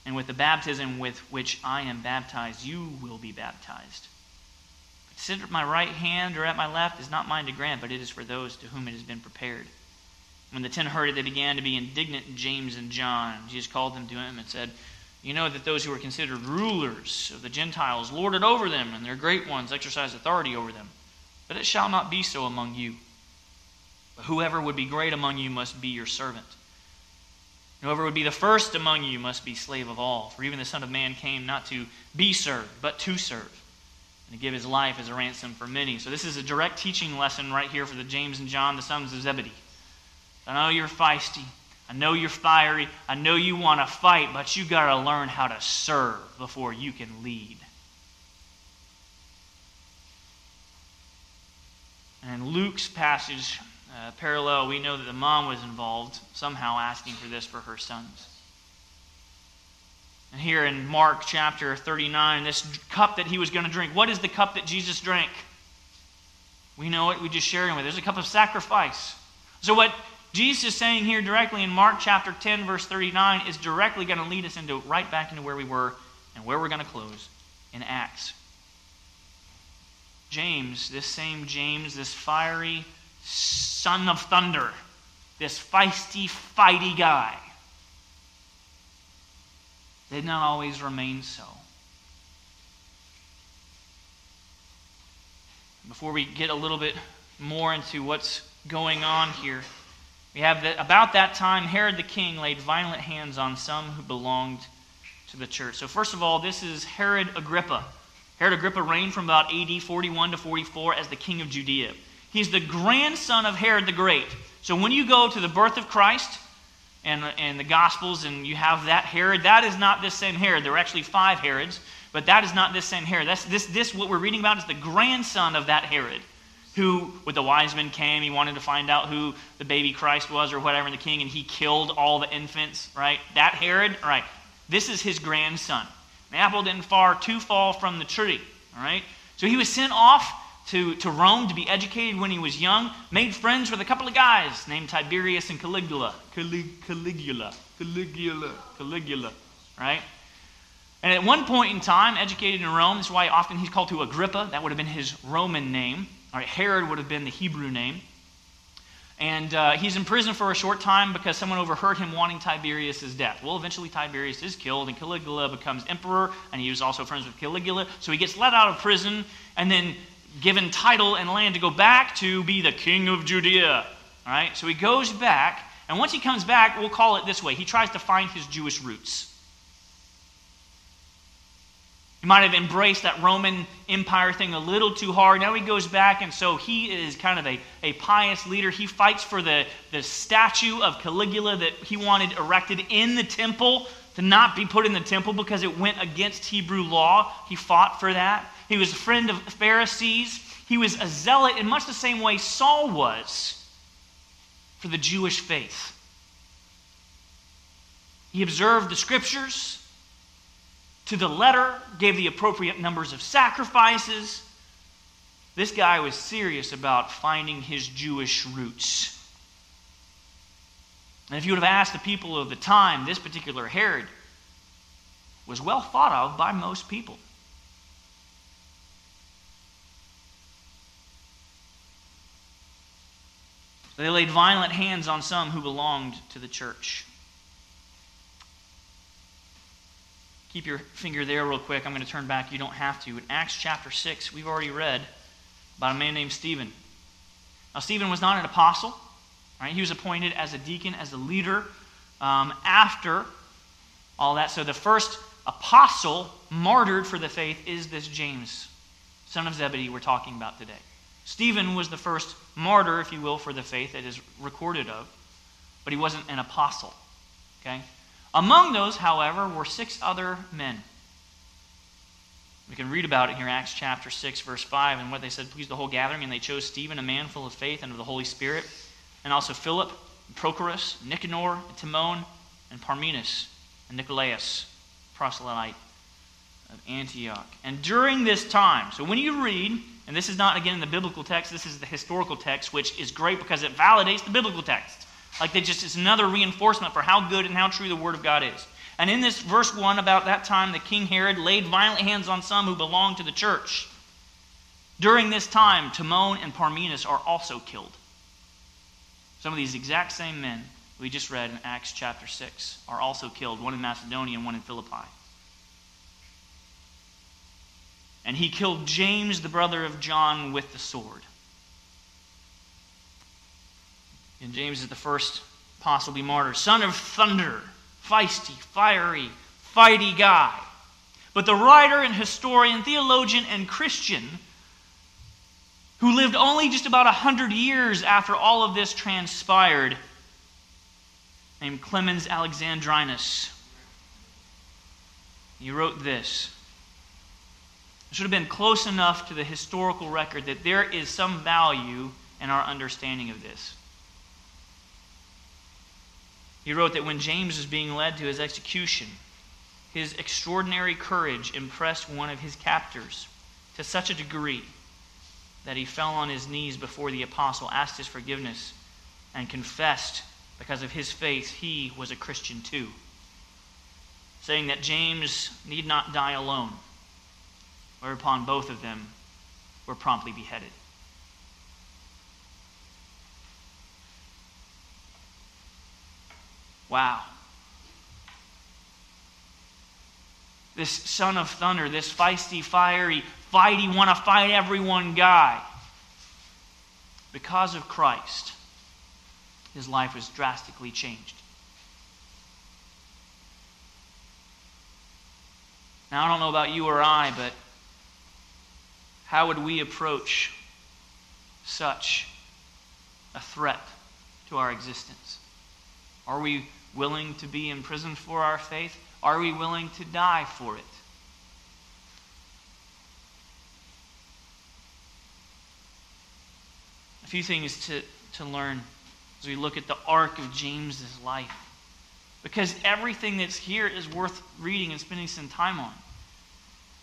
and with the baptism with which I am baptized, you will be baptized. But sit at my right hand or at my left is not mine to grant, but it is for those to whom it has been prepared. When the ten heard it, they began to be indignant, James and John. Jesus called them to him and said, You know that those who are considered rulers of the Gentiles lord it over them, and their great ones exercise authority over them. But it shall not be so among you. But whoever would be great among you must be your servant. Whoever would be the first among you must be slave of all. For even the Son of Man came not to be served, but to serve, and to give his life as a ransom for many. So, this is a direct teaching lesson right here for the James and John, the sons of Zebedee. I know you're feisty. I know you're fiery. I know you want to fight, but you got to learn how to serve before you can lead. And in Luke's passage, uh, parallel, we know that the mom was involved, somehow asking for this for her sons. And here in Mark chapter 39, this cup that he was going to drink, what is the cup that Jesus drank? We know it, we just share it with. There's a cup of sacrifice. So, what Jesus is saying here directly in Mark chapter 10, verse 39, is directly going to lead us into right back into where we were and where we're going to close in Acts. James, this same James, this fiery, son of thunder, this feisty, fighty guy, did not always remain so. Before we get a little bit more into what's going on here, We have that about that time, Herod the king laid violent hands on some who belonged to the church. So, first of all, this is Herod Agrippa. Herod Agrippa reigned from about AD 41 to 44 as the king of Judea. He's the grandson of Herod the Great. So, when you go to the birth of Christ and, and the Gospels and you have that Herod, that is not this same Herod. There are actually five Herods, but that is not this same Herod. That's, this, this, what we're reading about, is the grandson of that Herod who, with the wise men came, he wanted to find out who the baby Christ was or whatever, and the king, and he killed all the infants, right? That Herod, right, this is his grandson. Apple didn't far too fall from the tree, all right? So he was sent off to, to Rome to be educated when he was young, made friends with a couple of guys named Tiberius and Caligula. Calig, Caligula. Caligula. Caligula, right? And at one point in time, educated in Rome, that's why often he's called to Agrippa. That would have been his Roman name. All right, Herod would have been the Hebrew name. And uh, he's in prison for a short time because someone overheard him wanting Tiberius' death. Well, eventually Tiberius is killed, and Caligula becomes emperor, and he was also friends with Caligula. So he gets let out of prison and then given title and land to go back to be the king of Judea. All right, so he goes back, and once he comes back, we'll call it this way he tries to find his Jewish roots. He might have embraced that Roman Empire thing a little too hard. Now he goes back, and so he is kind of a, a pious leader. He fights for the, the statue of Caligula that he wanted erected in the temple to not be put in the temple because it went against Hebrew law. He fought for that. He was a friend of Pharisees. He was a zealot in much the same way Saul was for the Jewish faith. He observed the scriptures to the letter, gave the appropriate numbers of sacrifices. This guy was serious about finding his Jewish roots. And if you would have asked the people of the time, this particular Herod was well thought of by most people. They laid violent hands on some who belonged to the church. Keep your finger there real quick. I'm going to turn back. You don't have to. In Acts chapter 6, we've already read about a man named Stephen. Now, Stephen was not an apostle. Right? He was appointed as a deacon, as a leader um, after all that. So the first apostle martyred for the faith is this James, son of Zebedee, we're talking about today. Stephen was the first martyr, if you will, for the faith that is recorded of, but he wasn't an apostle. Okay? Among those, however, were six other men. We can read about it here in Acts chapter 6, verse 5, and what they said pleased the whole gathering, and they chose Stephen, a man full of faith and of the Holy Spirit, and also Philip, and Prochorus, Nicanor, and Timon, and Parmenas, and Nicolaus, proselyte of Antioch. And during this time, so when you read, and this is not again in the biblical text, this is the historical text, which is great because it validates the biblical text. Like they just, it's another reinforcement for how good and how true the Word of God is. And in this verse 1, about that time, the King Herod laid violent hands on some who belonged to the church. During this time, Timon and Parmenas are also killed. Some of these exact same men we just read in Acts chapter 6 are also killed, one in Macedonia and one in Philippi. And he killed James, the brother of John, with the sword. And James is the first possibly martyr. Son of thunder, feisty, fiery, fighty guy. But the writer and historian, theologian, and Christian who lived only just about a hundred years after all of this transpired, named Clemens Alexandrinus. He wrote this. It should have been close enough to the historical record that there is some value in our understanding of this. He wrote that when James was being led to his execution, his extraordinary courage impressed one of his captors to such a degree that he fell on his knees before the apostle, asked his forgiveness, and confessed because of his faith he was a Christian too, saying that James need not die alone, whereupon both of them were promptly beheaded. Wow. This son of thunder, this feisty, fiery, fighty, want to fight everyone guy. Because of Christ, his life was drastically changed. Now, I don't know about you or I, but how would we approach such a threat to our existence? Are we willing to be imprisoned for our faith? Are we willing to die for it? A few things to, to learn as we look at the arc of James's life. Because everything that's here is worth reading and spending some time on.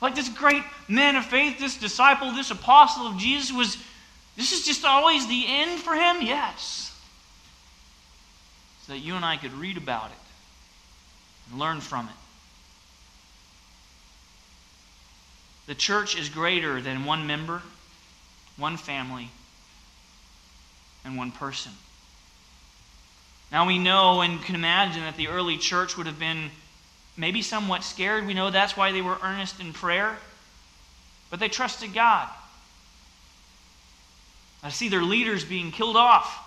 Like this great man of faith, this disciple, this apostle of Jesus was, this is just always the end for him? Yes. So that you and I could read about it and learn from it. The church is greater than one member, one family, and one person. Now we know and can imagine that the early church would have been maybe somewhat scared. We know that's why they were earnest in prayer. But they trusted God. I see their leaders being killed off.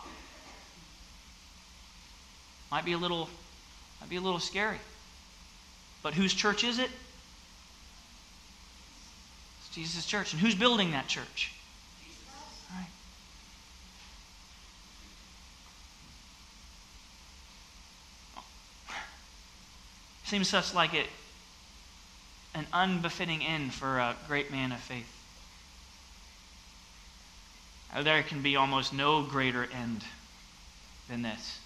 Might be a little might be a little scary. But whose church is it? It's Jesus' church. And who's building that church? Right. Seems such like it an unbefitting end for a great man of faith. There can be almost no greater end than this.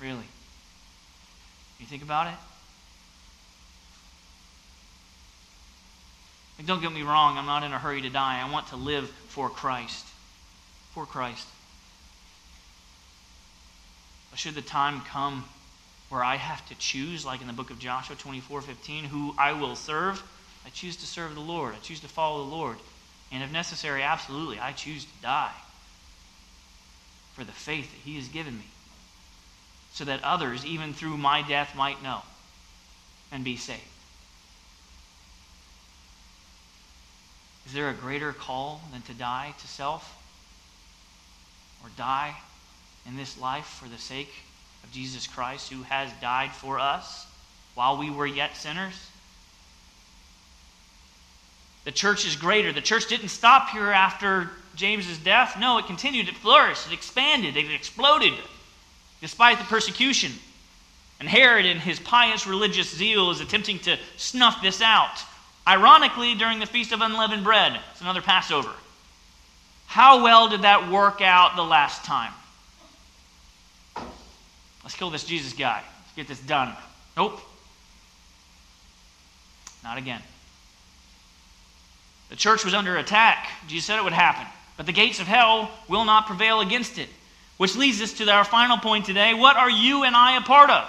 Really. You think about it? And don't get me wrong, I'm not in a hurry to die. I want to live for Christ. For Christ. But should the time come where I have to choose, like in the book of Joshua 24 15, who I will serve, I choose to serve the Lord. I choose to follow the Lord. And if necessary, absolutely, I choose to die for the faith that He has given me so that others, even through my death, might know and be saved. Is there a greater call than to die to self or die in this life for the sake of Jesus Christ who has died for us while we were yet sinners? The church is greater. The church didn't stop here after James's death. No, it continued. It flourished. It expanded. It exploded despite the persecution. And Herod, in his pious religious zeal, is attempting to snuff this out. Ironically, during the Feast of Unleavened Bread, it's another Passover. How well did that work out the last time? Let's kill this Jesus guy. Let's get this done. Nope. Not again. The church was under attack. Jesus said it would happen. But the gates of hell will not prevail against it. Which leads us to our final point today. What are you and I a part of?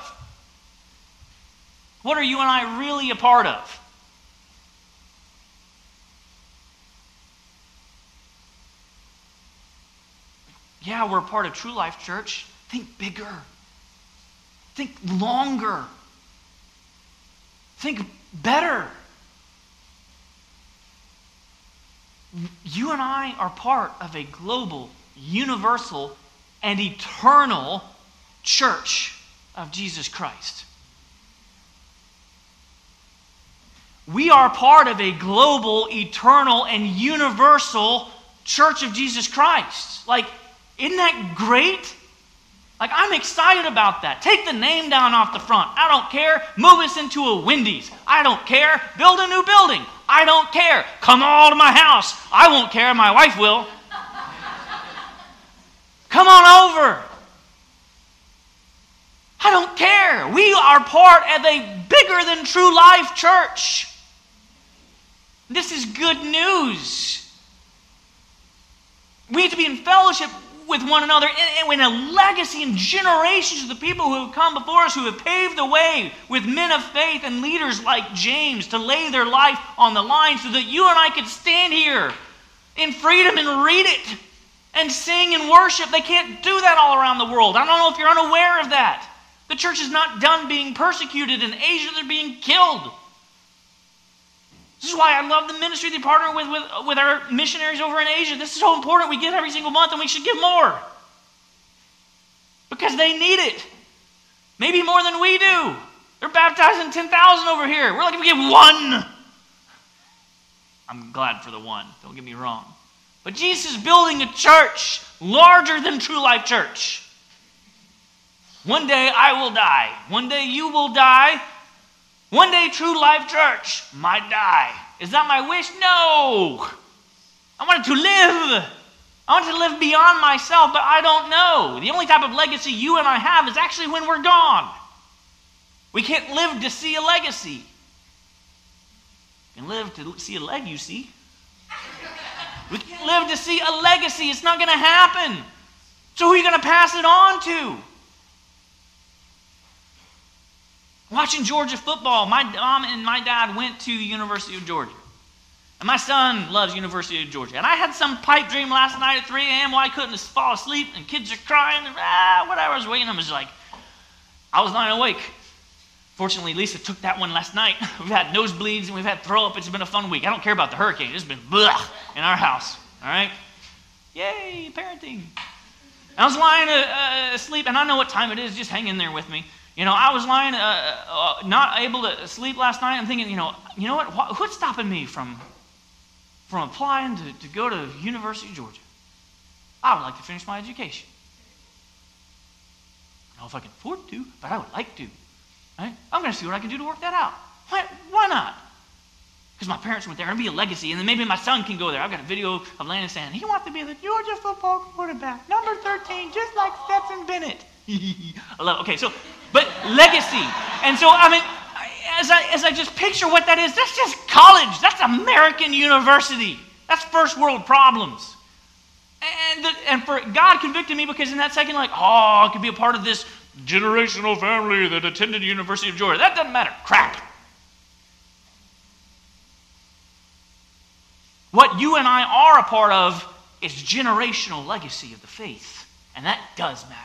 What are you and I really a part of? Yeah, we're a part of True Life Church. Think bigger. Think longer. Think better. You and I are part of a global, universal and eternal church of Jesus Christ. We are part of a global, eternal, and universal church of Jesus Christ. Like, isn't that great? Like, I'm excited about that. Take the name down off the front. I don't care. Move us into a Wendy's. I don't care. Build a new building. I don't care. Come all to my house. I won't care. My wife will. Come on over. I don't care. We are part of a bigger than true life church. This is good news. We need to be in fellowship with one another in, in a legacy and generations of the people who have come before us, who have paved the way with men of faith and leaders like James to lay their life on the line so that you and I could stand here in freedom and read it and sing and worship. They can't do that all around the world. I don't know if you're unaware of that. The church is not done being persecuted in Asia, they're being killed. This is why I love the ministry they partner with, with, with our missionaries over in Asia. This is so important. We give every single month and we should give more. because they need it. Maybe more than we do. They're baptizing 10,000 over here. We're lucky we get one. I'm glad for the one, don't get me wrong. But Jesus is building a church larger than True Life Church. One day I will die. One day you will die. One day True Life Church might die. Is that my wish? No. I wanted to live. I want to live beyond myself, but I don't know. The only type of legacy you and I have is actually when we're gone. We can't live to see a legacy. Can live to see a leg, you see. We can't live to see a legacy. It's not going to happen. So who are you going to pass it on to? Watching Georgia football, my mom and my dad went to University of Georgia. And my son loves University of Georgia. And I had some pipe dream last night at 3 a.m. why I couldn't fall asleep and kids are crying and ah, whatever. I was waiting. I was like, I was lying awake. Fortunately, Lisa took that one last night. We've had nosebleeds and we've had throw up. It's been a fun week. I don't care about the hurricane. It's been blah in our house. All right? Yay, parenting. I was lying uh, uh, asleep, and I know what time it is. Just hang in there with me. You know, I was lying, uh, uh, not able to sleep last night. I'm thinking, you know, you know what? What's stopping me from from applying to, to go to University of Georgia? I would like to finish my education. I don't know if I can afford to, but I would like to. Right? I'm going to see what I can do to work that out. Why, why not? Because my parents went there. and be a legacy, and then maybe my son can go there. I've got a video of Landon saying, he wants to be the Georgia football quarterback, number 13, just like Stetson Bennett. I love it. Okay, so, but legacy. And so, I mean, as I, as I just picture what that is, that's just college. That's American university. That's first world problems. And, the, and for God convicted me because in that second, like, oh, I could be a part of this generational family that attended the University of Georgia. That doesn't matter. Crap. What you and I are a part of is generational legacy of the faith. And that does matter.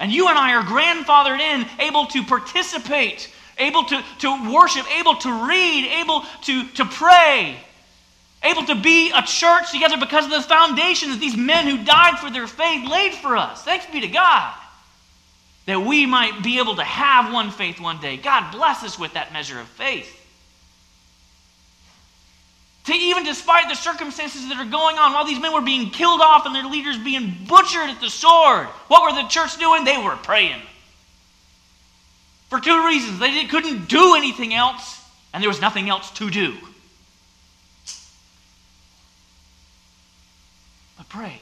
And you and I are grandfathered in, able to participate, able to, to worship, able to read, able to, to pray, able to be a church together because of the foundation that these men who died for their faith laid for us. Thanks be to God that we might be able to have one faith one day. God bless us with that measure of faith. To even despite the circumstances that are going on, while these men were being killed off and their leaders being butchered at the sword, what were the church doing? They were praying. For two reasons. They couldn't do anything else, and there was nothing else to do. But pray.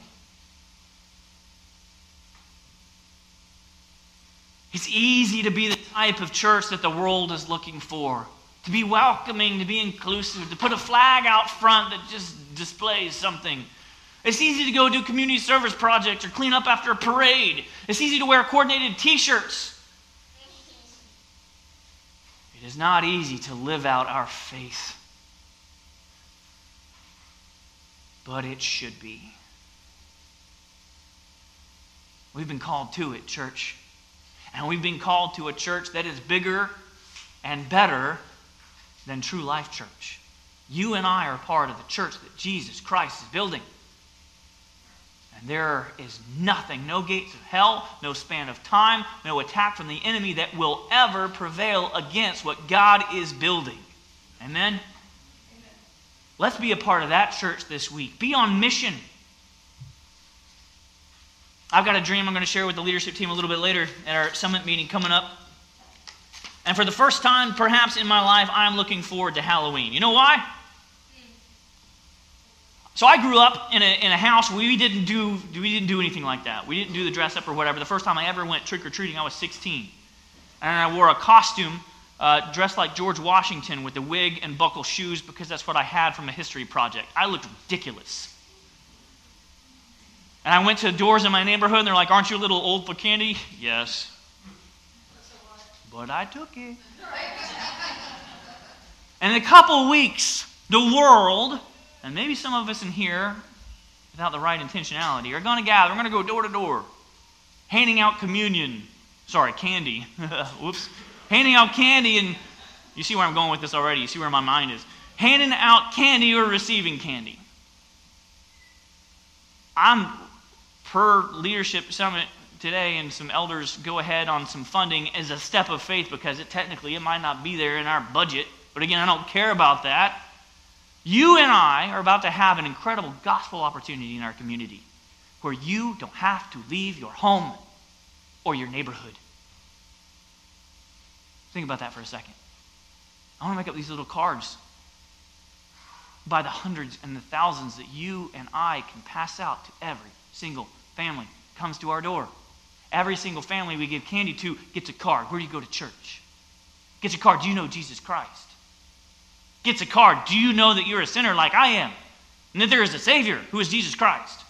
It's easy to be the type of church that the world is looking for. To be welcoming, to be inclusive, to put a flag out front that just displays something. It's easy to go do community service projects or clean up after a parade. It's easy to wear coordinated t shirts. It is not easy to live out our faith, but it should be. We've been called to it, church. And we've been called to a church that is bigger and better than True Life Church. You and I are part of the church that Jesus Christ is building. And there is nothing, no gates of hell, no span of time, no attack from the enemy that will ever prevail against what God is building. Amen? Amen? Let's be a part of that church this week. Be on mission. I've got a dream I'm going to share with the leadership team a little bit later at our summit meeting coming up. And for the first time, perhaps in my life, I'm looking forward to Halloween. You know why? So I grew up in a, in a house we didn't do we didn't do anything like that. We didn't do the dress up or whatever. The first time I ever went trick or treating, I was 16, and I wore a costume uh, dressed like George Washington with a wig and buckle shoes because that's what I had from a history project. I looked ridiculous. And I went to doors in my neighborhood and they're like, Aren't you a little old for candy? Yes. But I took it. And in a couple weeks, the world, and maybe some of us in here, without the right intentionality, are going to gather. We're going to go door to door, handing out communion. Sorry, candy. Whoops. Handing out candy, and you see where I'm going with this already. You see where my mind is. Handing out candy or receiving candy. I'm per leadership summit today and some elders go ahead on some funding as a step of faith because it technically it might not be there in our budget. But again, I don't care about that. You and I are about to have an incredible gospel opportunity in our community where you don't have to leave your home or your neighborhood. Think about that for a second. I want to make up these little cards by the hundreds and the thousands that you and I can pass out to every single family comes to our door. Every single family we give candy to gets a card. Where do you go to church? Gets a card. Do you know Jesus Christ? Gets a card. Do you know that you're a sinner like I am? And that there is a Savior who is Jesus Christ?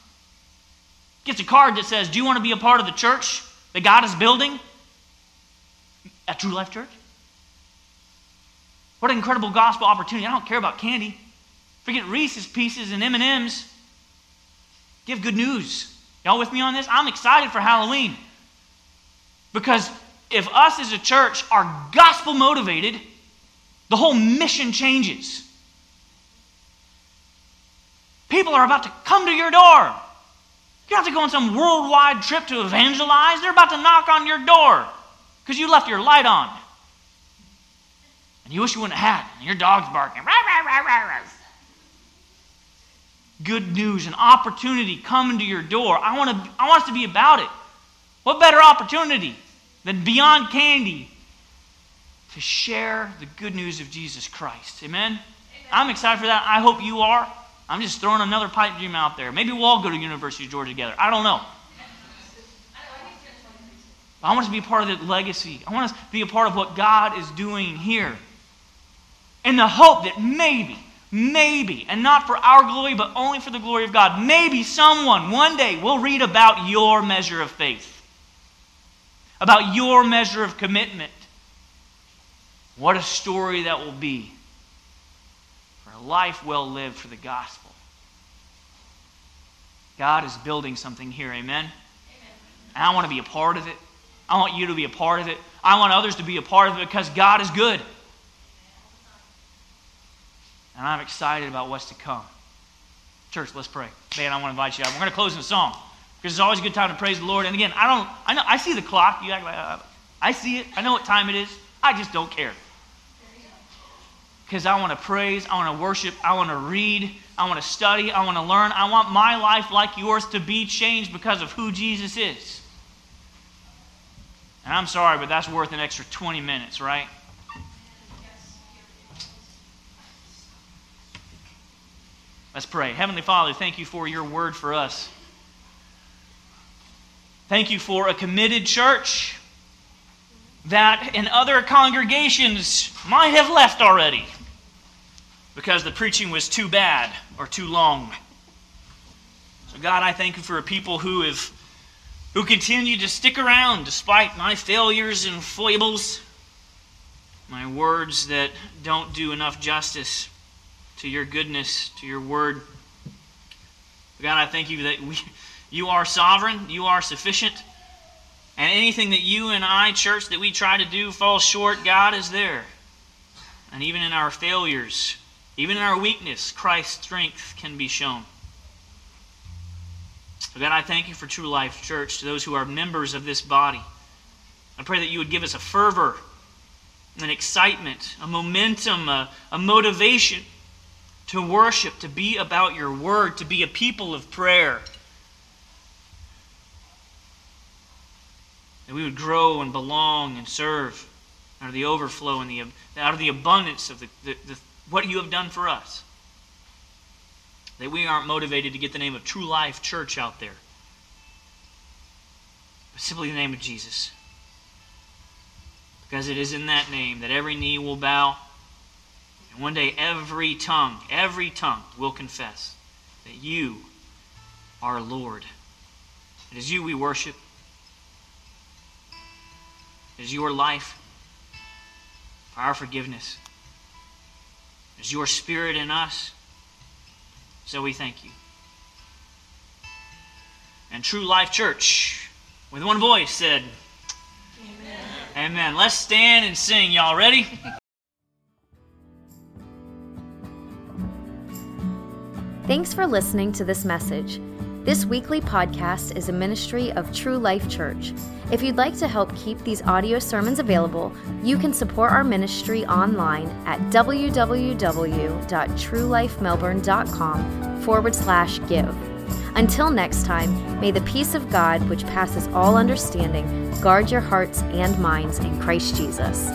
Gets a card that says, Do you want to be a part of the church that God is building at True Life Church? What an incredible gospel opportunity. I don't care about candy. Forget Reese's Pieces and M&Ms. Give good news. Y'all with me on this? I'm excited for Halloween. Because if us as a church are gospel motivated, the whole mission changes. People are about to come to your door. You don't have to go on some worldwide trip to evangelize. They're about to knock on your door because you left your light on. And you wish you wouldn't have had. And your dog's barking. Good news, an opportunity coming to your door. I want, to, I want us to be about it. What better opportunity than beyond candy to share the good news of Jesus Christ? Amen? Amen. I'm excited for that. I hope you are. I'm just throwing another pipe dream out there. Maybe we'll all go to University of Georgia together. I don't know. I want us to be a part of the legacy. I want us to be a part of what God is doing here. In the hope that maybe, maybe, and not for our glory, but only for the glory of God, maybe someone one day will read about your measure of faith, about your measure of commitment. What a story that will be for a life well lived for the gospel. God is building something here, amen? amen? And I want to be a part of it. I want you to be a part of it. I want others to be a part of it because God is good. And I'm excited about what's to come. Church, let's pray. Man, I want to invite you out. We're going to close in a song because it's always a good time to praise the Lord. And again, I don't, I know, I see the clock. You act like, uh, I see it. I know what time it is. I just don't care. Because I want to praise, I want to worship, I want to read, I want to study, I want to learn. I want my life, like yours, to be changed because of who Jesus is. And I'm sorry, but that's worth an extra 20 minutes, right? Let's pray. Heavenly Father, thank you for your word for us. Thank you for a committed church that in other congregations might have left already because the preaching was too bad or too long. So, God, I thank you for a people who have who continue to stick around despite my failures and foibles, my words that don't do enough justice to your goodness, to your word. God, I thank you that we, you are sovereign, you are sufficient, and anything that you and I, church, that we try to do falls short, God is there. And even in our failures, even in our weakness, Christ's strength can be shown. God, I thank you for True Life Church, to those who are members of this body. I pray that you would give us a fervor, an excitement, a momentum, a, a motivation to worship, to be about your word, to be a people of prayer. That we would grow and belong and serve out of the overflow and the, out of the abundance of the, the, the, what you have done for us. That we aren't motivated to get the name of True Life Church out there, but simply the name of Jesus. Because it is in that name that every knee will bow one day every tongue, every tongue will confess that you are Lord. It is you we worship. It is your life for our forgiveness. It is your spirit in us. So we thank you. And True Life Church, with one voice, said, Amen. Amen. Let's stand and sing. Y'all ready? Thanks for listening to this message. This weekly podcast is a ministry of True Life Church. If you'd like to help keep these audio sermons available, you can support our ministry online at www.truelifemelbourne.com forward slash give. Until next time, may the peace of God, which passes all understanding, guard your hearts and minds in Christ Jesus.